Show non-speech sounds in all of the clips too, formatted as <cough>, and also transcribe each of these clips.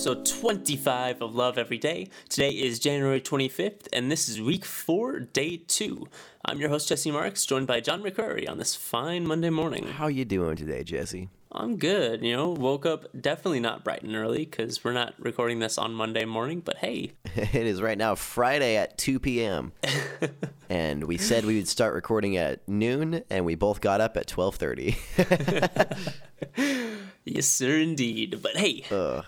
episode 25 of Love Every Day. Today is January 25th, and this is week four, day two. I'm your host, Jesse Marks, joined by John McCurry on this fine Monday morning. How you doing today, Jesse? I'm good, you know, woke up definitely not bright and early because we're not recording this on Monday morning, but hey, <laughs> It is right now Friday at 2 p.m. <laughs> and we said we would start recording at noon, and we both got up at 12:30. <laughs> yes, sir, indeed. But hey, Ugh.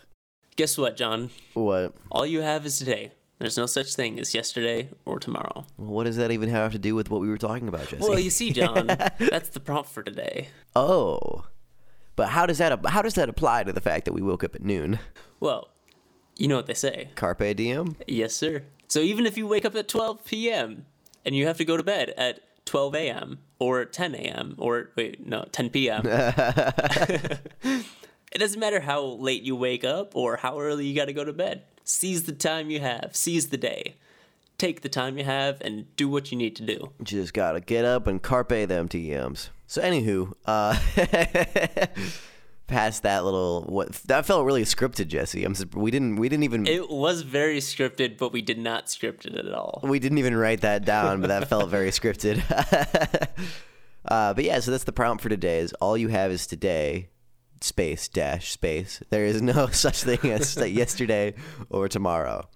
Guess what, John? What? All you have is today. There's no such thing as yesterday or tomorrow. What does that even have to do with what we were talking about, Jesse? Well, you see, John, <laughs> that's the prompt for today. oh, but how does that how does that apply to the fact that we woke up at noon? Well, you know what they say. Carpe diem. Yes, sir. So even if you wake up at 12 p.m. and you have to go to bed at 12 a.m. or 10 a.m. or wait, no, 10 p.m. <laughs> <laughs> it doesn't matter how late you wake up or how early you got to go to bed. Seize the time you have, seize the day. Take the time you have and do what you need to do. Just gotta get up and carpe them TMs. So anywho, uh, <laughs> past that little what that felt really scripted, Jesse. I'm we didn't we didn't even It was very scripted, but we did not script it at all. we didn't even write that down, but that felt very scripted. <laughs> uh, but yeah, so that's the prompt for today. Is all you have is today, space dash space. There is no <laughs> such thing as yesterday or tomorrow.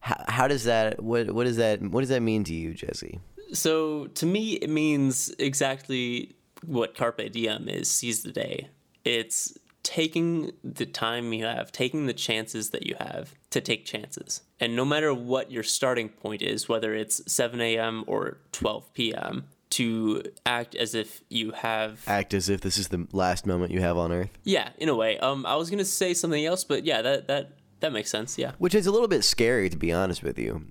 How, how does that what what does that what does that mean to you, Jesse? So to me, it means exactly what carpe diem is. Seize the day. It's taking the time you have, taking the chances that you have to take chances. And no matter what your starting point is, whether it's 7 a.m. or 12 p.m., to act as if you have Act as if this is the last moment you have on Earth. yeah in a way um i was gonna say something else but yeah that that that makes sense yeah which is a little bit scary to be honest with you.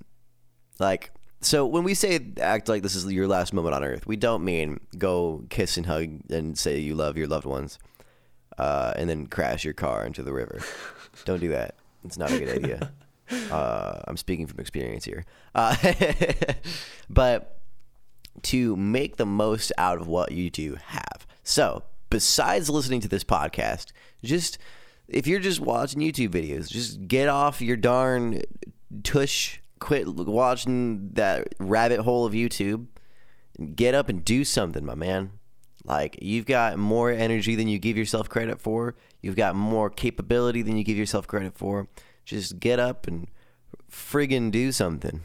Like, so when we say act like this is your last moment on earth, we don't mean go kiss and hug and say you love your loved ones, uh, and then crash your car into the river. <laughs> don't do that. It's not a good idea. <laughs> Uh, I'm speaking from experience here. Uh, <laughs> but to make the most out of what you do have. So, besides listening to this podcast, just if you're just watching YouTube videos, just get off your darn tush, quit watching that rabbit hole of YouTube. Get up and do something, my man. Like, you've got more energy than you give yourself credit for. You've got more capability than you give yourself credit for. Just get up and friggin' do something.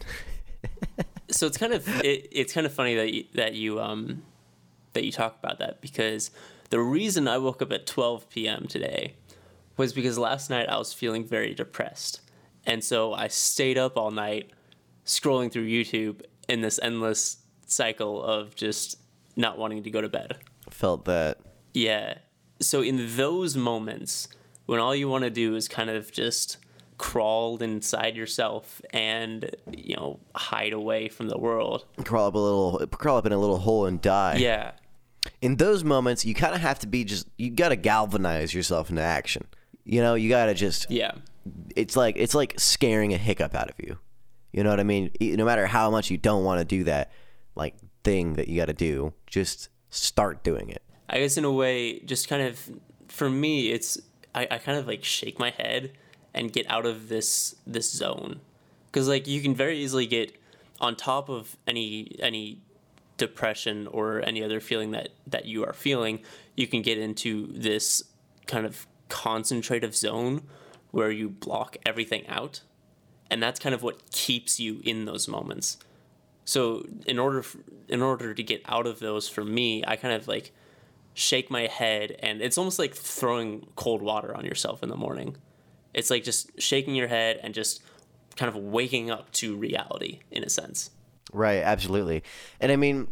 <laughs> so it's kind of it, it's kind of funny that you, that you um that you talk about that because the reason I woke up at 12 p.m. today was because last night I was feeling very depressed, and so I stayed up all night scrolling through YouTube in this endless cycle of just not wanting to go to bed. Felt that. Yeah. So in those moments when all you want to do is kind of just crawl inside yourself and you know hide away from the world. Crawl up a little, crawl up in a little hole and die. Yeah. in those moments you kind of have to be just you got to galvanize yourself into action you know you got to just Yeah. it's like it's like scaring a hiccup out of you you know what i mean no matter how much you don't want to do that like thing that you got to do just start doing it I guess in a way, just kind of for me, it's I, I kind of like shake my head and get out of this this zone. Because like you can very easily get on top of any any depression or any other feeling that that you are feeling you can get into this kind of concentrative zone where you block everything out and that's kind of what keeps you in those moments. So in order f in order to get out of those for me i kind of like shake my head and it's almost like throwing cold water on yourself in the morning it's like just shaking your head and just kind of waking up to reality in a sense. Right absolutely. And i mean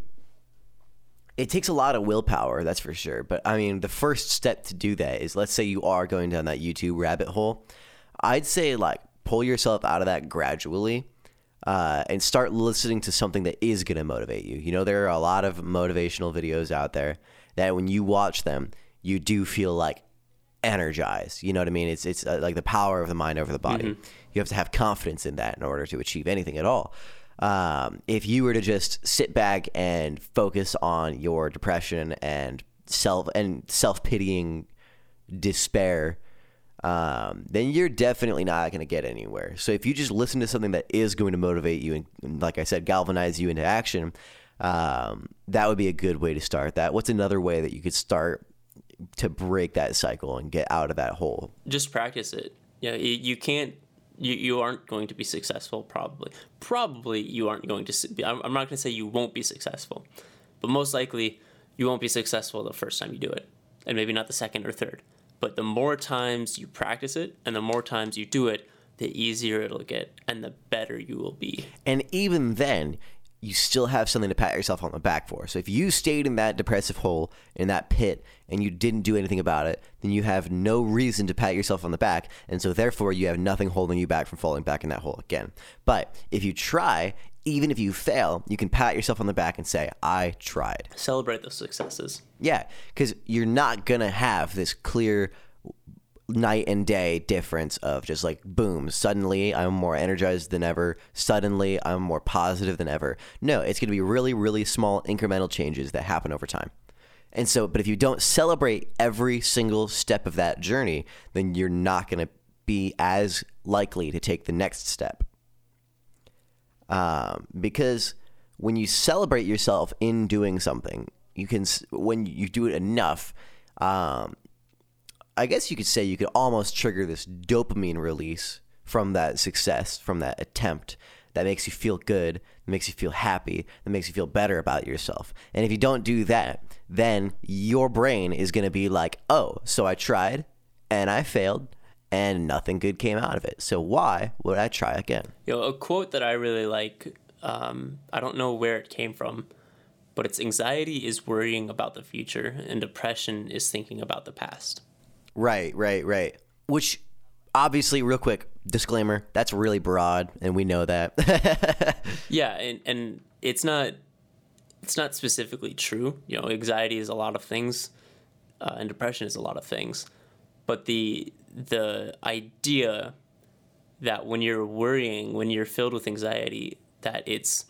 it takes a lot of willpower that's for sure. But i mean the first step to do that is let's say you are going down that youtube rabbit hole i'd say like pull yourself out of that gradually uh, and start listening to something that is going to motivate you. You know, there are a lot of motivational videos out there that when you watch them, you do feel like energized. You know what I mean? It's it's uh, like the power of the mind over the body. You have to have confidence in that in order to achieve anything at all. Um, if you were to just sit back and focus on your depression and self and self pitying despair, um, then you're definitely not going to get anywhere. So if you just listen to something that is going to motivate you and, and like I said, galvanize you into action, um, that would be a good way to start that. What's another way that you could start to break that cycle and get out of that hole? Just practice it. Yeah, you, you can't. You, you aren't going to be successful. Probably, probably you aren't going to. Be, I'm, I'm not going to say you won't be successful, but most likely you won't be successful the first time you do it, and maybe not the second or third. But the more times you practice it and the more times you do it, the easier it'll get and the better you will be. And even then, you still have something to pat yourself on the back for. So if you stayed in that depressive hole, in that pit, and you didn't do anything about it, then you have no reason to pat yourself on the back. And so therefore, you have nothing holding you back from falling back in that hole again. But if you try, even if you fail, you can pat yourself on the back and say, I tried. Celebrate those successes. Yeah, because you're not going to have this clear night and day difference of just like boom suddenly i'm more energized than ever. Suddenly i'm more positive than ever. No it's going to be really really small incremental changes that happen over time. And so but if you don't celebrate every single step of that journey then you're not going to be as likely to take the next step. Um, because when you celebrate yourself in doing something you can when you do it enough um, I guess you could say you could almost trigger this dopamine release from that success, from that attempt that makes you feel good, that makes you feel happy, that makes you feel better about yourself. And if you don't do that, then your brain is going to be like, oh, so I tried and I failed and nothing good came out of it. So why would I try again? You know, a quote that I really like, um, I don't know where it came from, but it's anxiety is worrying about the future and depression is thinking about the past. Right, right, right. Which obviously, real quick disclaimer, that's really broad, and we know that. <laughs> yeah, and and it's not it's not specifically true. You know, anxiety is a lot of things, uh, and depression is a lot of things. But the the idea that when you're worrying, when you're filled with anxiety, that it's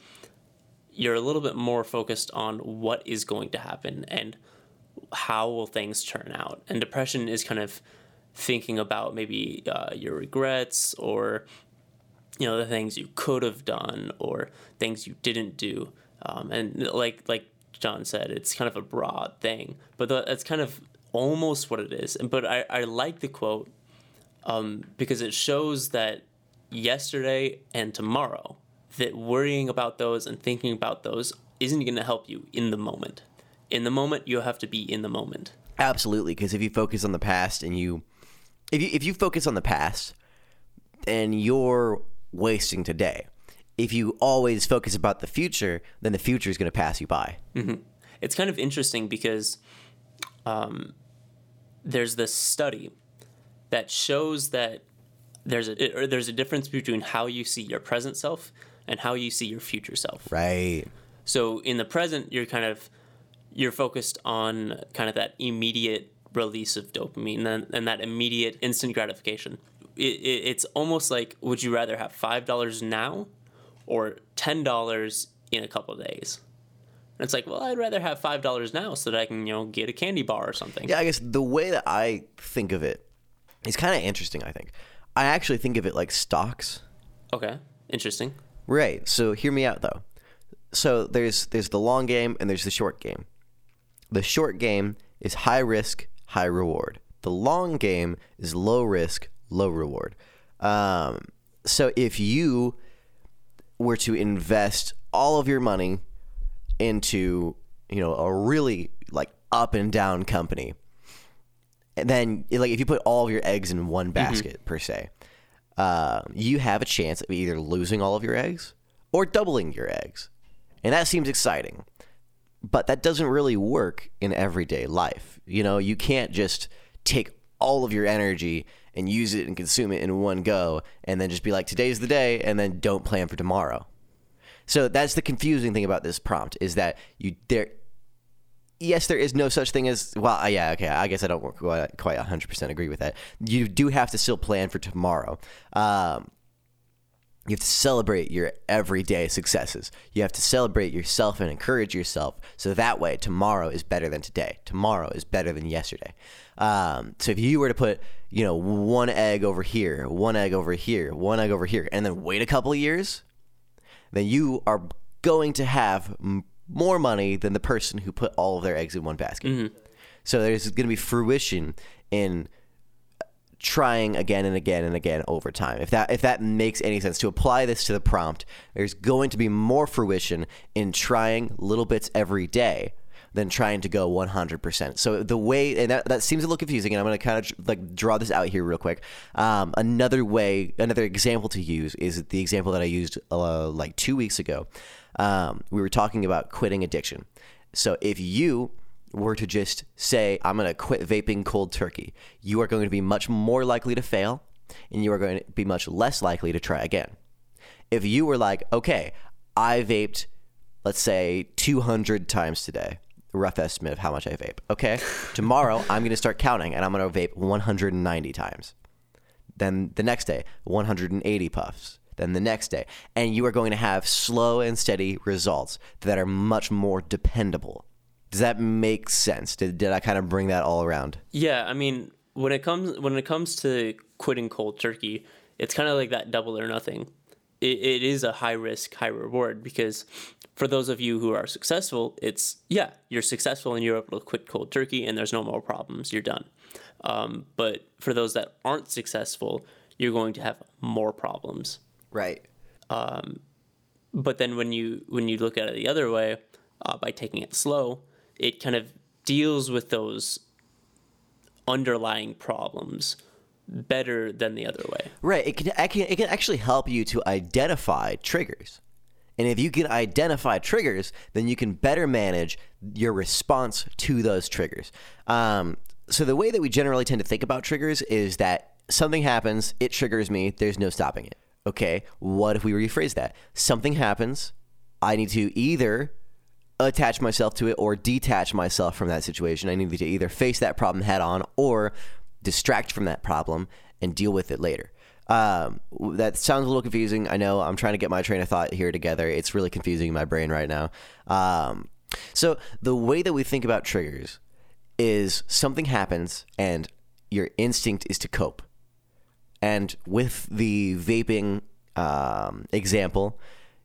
you're a little bit more focused on what is going to happen and how will things turn out? And depression is kind of thinking about maybe uh, your regrets or you know the things you could have done or things you didn't do. Um, and like like John said, it's kind of a broad thing, but that's kind of almost what it is. But I, I like the quote um, because it shows that yesterday and tomorrow that worrying about those and thinking about those isn't going to help you in the moment in the moment, you have to be in the moment. Absolutely, because if you focus on the past and you, if you if you focus on the past, then you're wasting today. If you always focus about the future, then the future is going to pass you by. Mm-hmm. It's kind of interesting because um, there's this study that shows that there's a there's a difference between how you see your present self and how you see your future self. Right. So in the present, you're kind of you're focused on kind of that immediate release of dopamine and, and that immediate instant gratification. It, it, it's almost like would you rather have $5 now or $10 in a couple of days? And it's like, well, I'd rather have $5 now so that I can, you know, get a candy bar or something. Yeah, I guess the way that I think of it is kind of interesting, I think. I actually think of it like stocks. Okay, interesting. Right. So hear me out though. So there's there's the long game and there's the short game. The short game is high risk, high reward. The long game is low risk, low reward. Um, so if you were to invest all of your money into, you know, a really like up and down company, and then like if you put all of your eggs in one mm-hmm. basket mm-hmm. per se, uh, you have a chance of either losing all of your eggs or doubling your eggs, and that seems exciting but that doesn't really work in everyday life. You know, you can't just take all of your energy and use it and consume it in one go and then just be like today's the day and then don't plan for tomorrow. So that's the confusing thing about this prompt is that you there yes there is no such thing as well uh, yeah okay I guess I don't quite, quite 100% agree with that. You do have to still plan for tomorrow. Um, You have to celebrate your everyday successes. You have to celebrate yourself and encourage yourself so that way tomorrow is better than today. Tomorrow is better than yesterday. Um, so if you were to put, you know, one egg over here, one egg over here, one egg over here, and then wait a couple of years, then you are going to have m- more money than the person who put all of their eggs in one basket. So there's going to be fruition in trying again and again and again over time. If that if that makes any sense to apply this to the prompt, there's going to be more fruition in trying little bits every day than trying to go 100%. So the way and that, that seems a little confusing and I'm going to kind of like draw this out here real quick. Um, another way another example to use is the example that I used uh, like 2 weeks ago. Um, we were talking about quitting addiction. So if you were to just say, I'm going to quit vaping cold turkey, you are going to be much more likely to fail and you are going to be much less likely to try again. If you were like, okay, I vaped, let's say 200 times today, rough estimate of how much I vape. Okay, <laughs> tomorrow I'm going to start counting and I'm going to vape 190 times. Then the next day, 180 puffs. Then the next day. And you are going to have slow and steady results that are much more dependable. Does that make sense? Did, did I kind of bring that all around? Yeah, I mean, when it comes when it comes to quitting cold turkey, it's kind of like that double or nothing. It, it is a high risk, high reward because for those of you who are successful, it's yeah, you're successful and you're able to quit cold turkey and there's no more problems. You're done. Um, but for those that aren't successful, you're going to have more problems. Right. Um, But then when you when you look at it the other way, uh, by taking it slow, it kind of deals with those underlying problems better than the other way. Right. It can, it can it can actually help you to identify triggers. And if you can identify triggers, then you can better manage your response to those triggers. Um, so the way that we generally tend to think about triggers is that something happens, it triggers me, there's no stopping it. Okay, what if we rephrase that? Something happens, I need to either attach myself to it or detach myself from that situation. I need to either face that problem head on or distract from that problem and deal with it later. Um, that sounds a little confusing. I know I'm trying to get my train of thought here together. It's really confusing in my brain right now. Um, so the way that we think about triggers is something happens and your instinct is to cope. And with the vaping um, example,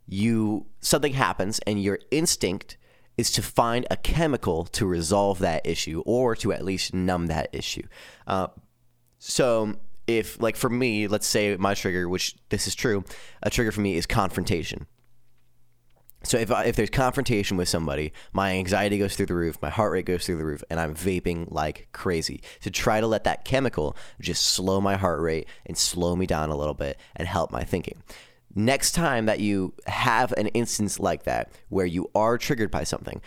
you something happens and your instinct is to find a chemical to resolve that issue or to at least numb that issue. Uh, so if like for me, let's say my trigger, which this is true, a trigger for me is confrontation. So if I, if there's confrontation with somebody, my anxiety goes through the roof, my heart rate goes through the roof, and I'm vaping like crazy to try to let that chemical just slow my heart rate and slow me down a little bit and help my thinking. Next time that you have an instance like that where you are triggered by something,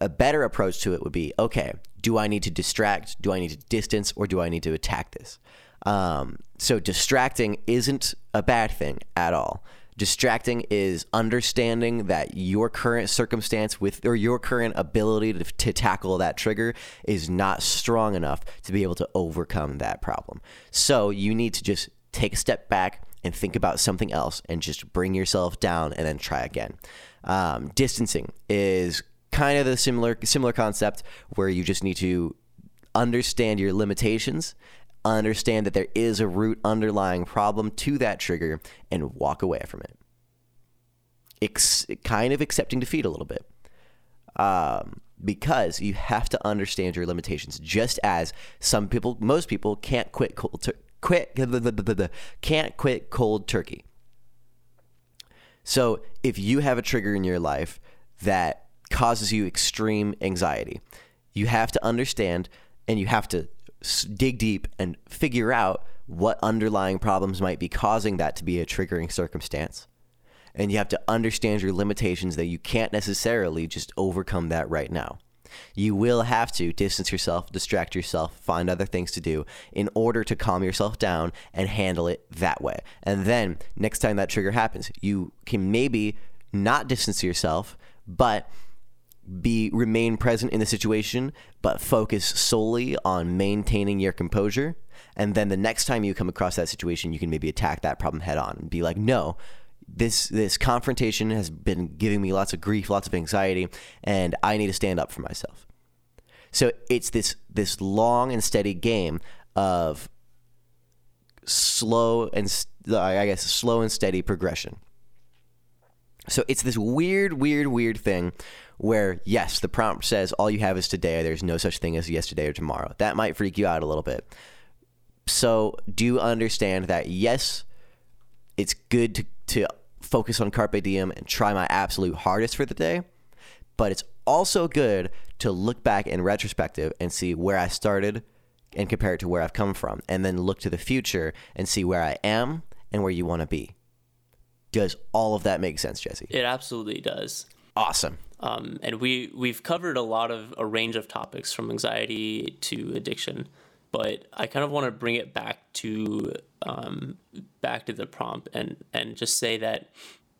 a better approach to it would be okay, do I need to distract? Do I need to distance? Or do I need to attack this? Um, so distracting isn't a bad thing at all. Distracting is understanding that your current circumstance with or your current ability to, to tackle that trigger is not strong enough to be able to overcome that problem. So you need to just take a step back and think about something else and just bring yourself down and then try again. Um, distancing is kind of the similar similar concept where you just need to understand your limitations understand that there is a root underlying problem to that trigger and walk away from it. Ex- kind of accepting defeat a little bit. Um, because you have to understand your limitations, just as some people, most people can't quit cold quit can't quit cold turkey. So if you have a trigger in your life that causes you extreme anxiety, you have to understand and you have to dig deep and figure out what underlying problems might be causing that to be a triggering circumstance. And you have to understand your limitations that you can't necessarily just overcome that right now. You will have to distance yourself, distract yourself, find other things to do in order to calm yourself down and handle it that way. And then next time that trigger happens, you can maybe not distance yourself, but be remain present in the situation but focus solely on maintaining your composure and then the next time you come across that situation you can maybe attack that problem head on and be like no this this confrontation has been giving me lots of grief, lots of anxiety, and I need to stand up for myself. So it's this this long and steady game of slow and I guess slow and steady progression. So it's this weird, weird, weird thing where yes, the prompt says all you have is today. There's no such thing as yesterday or tomorrow. That might freak you out a little bit. So do understand that yes, it's good to, to focus on carpe diem and try my absolute hardest for the day, but it's also good to look back in retrospective and see where I started and compare it to where I've come from, and then look to the future and see where I am and where you want to be. Does all of that make sense, Jesse? It absolutely does. Awesome. Um, and we we've covered a lot of a range of topics from anxiety to addiction, but I kind of want to bring it back to um, back to the prompt and and just say that,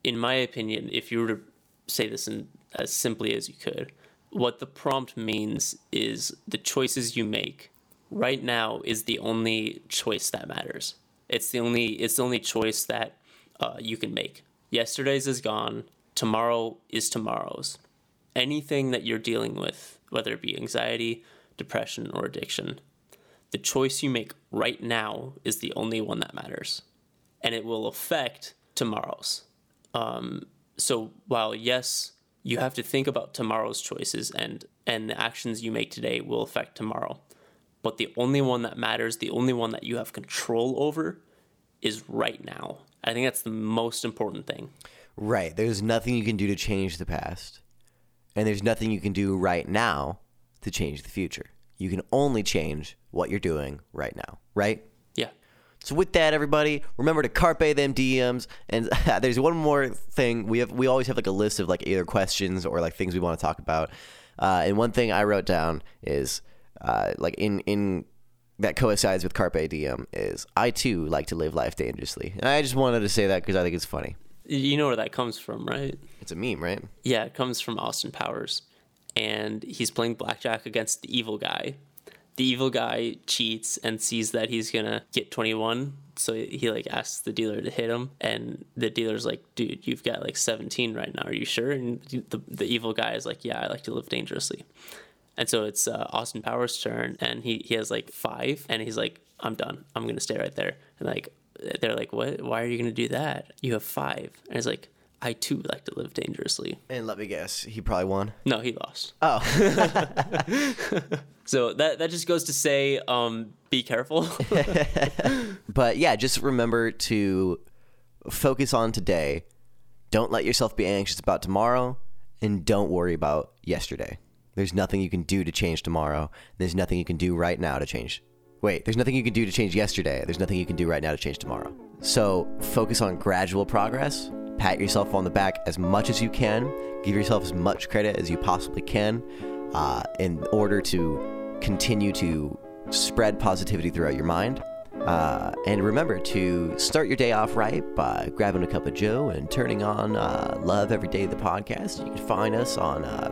in my opinion, if you were to say this in as simply as you could, what the prompt means is the choices you make right now is the only choice that matters. It's the only it's the only choice that uh, you can make. Yesterday's is gone. Tomorrow is tomorrow's. Anything that you're dealing with, whether it be anxiety, depression, or addiction, the choice you make right now is the only one that matters, and it will affect tomorrow's. Um, so while yes, you have to think about tomorrow's choices and and the actions you make today will affect tomorrow but the only one that matters, the only one that you have control over is right now. I think that's the most important thing. Right. There's nothing you can do to change the past. And there's nothing you can do right now to change the future. You can only change what you're doing right now, right? Yeah. So with that, everybody, remember to carpe them DMs. And <laughs> there's one more thing we have. We always have like a list of like either questions or like things we want to talk about. Uh, and one thing I wrote down is uh, like in in that coincides with carpe diem is I too like to live life dangerously, and I just wanted to say that because I think it's funny. You know where that comes from, right? It's a meme, right? Yeah, it comes from Austin Powers, and he's playing blackjack against the evil guy. The evil guy cheats and sees that he's gonna get twenty one, so he like asks the dealer to hit him, and the dealer's like, "Dude, you've got like seventeen right now. Are you sure?" And the the evil guy is like, "Yeah, I like to live dangerously." And so it's uh, Austin Powers' turn, and he, he has like five, and he's like, I'm done. I'm to stay right there. And like, they're like, what? Why are you to do that? You have five. And he's like, I too like to live dangerously. And let me guess, he probably won. No, he lost. Oh. <laughs> <laughs> so that that just goes to say, um, be careful. <laughs> but yeah, just remember to focus on today. Don't let yourself be anxious about tomorrow, and don't worry about yesterday. There's nothing you can do to change tomorrow. There's nothing you can do right now to change. Wait, there's nothing you can do to change yesterday. There's nothing you can do right now to change tomorrow. So focus on gradual progress. Pat yourself on the back as much as you can. Give yourself as much credit as you possibly can uh, in order to continue to spread positivity throughout your mind. Uh, and remember to start your day off right by grabbing a cup of Joe and turning on uh, Love Every Day, the podcast. You can find us on uh,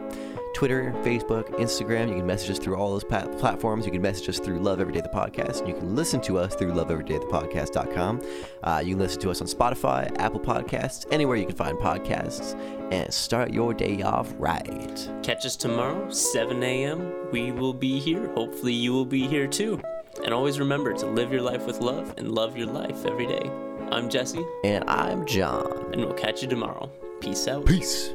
Twitter, Facebook, Instagram. You can message us through all those pat- platforms. You can message us through Love Every Day the Podcast. You can listen to us through loveeverydaythepodcast.com. Uh, you can listen to us on Spotify, Apple Podcasts, anywhere you can find podcasts, and start your day off right. Catch us tomorrow, 7 a.m. We will be here. Hopefully, you will be here too. And always remember to live your life with love and love your life every day. I'm Jesse. And I'm John. And we'll catch you tomorrow. Peace out. Peace.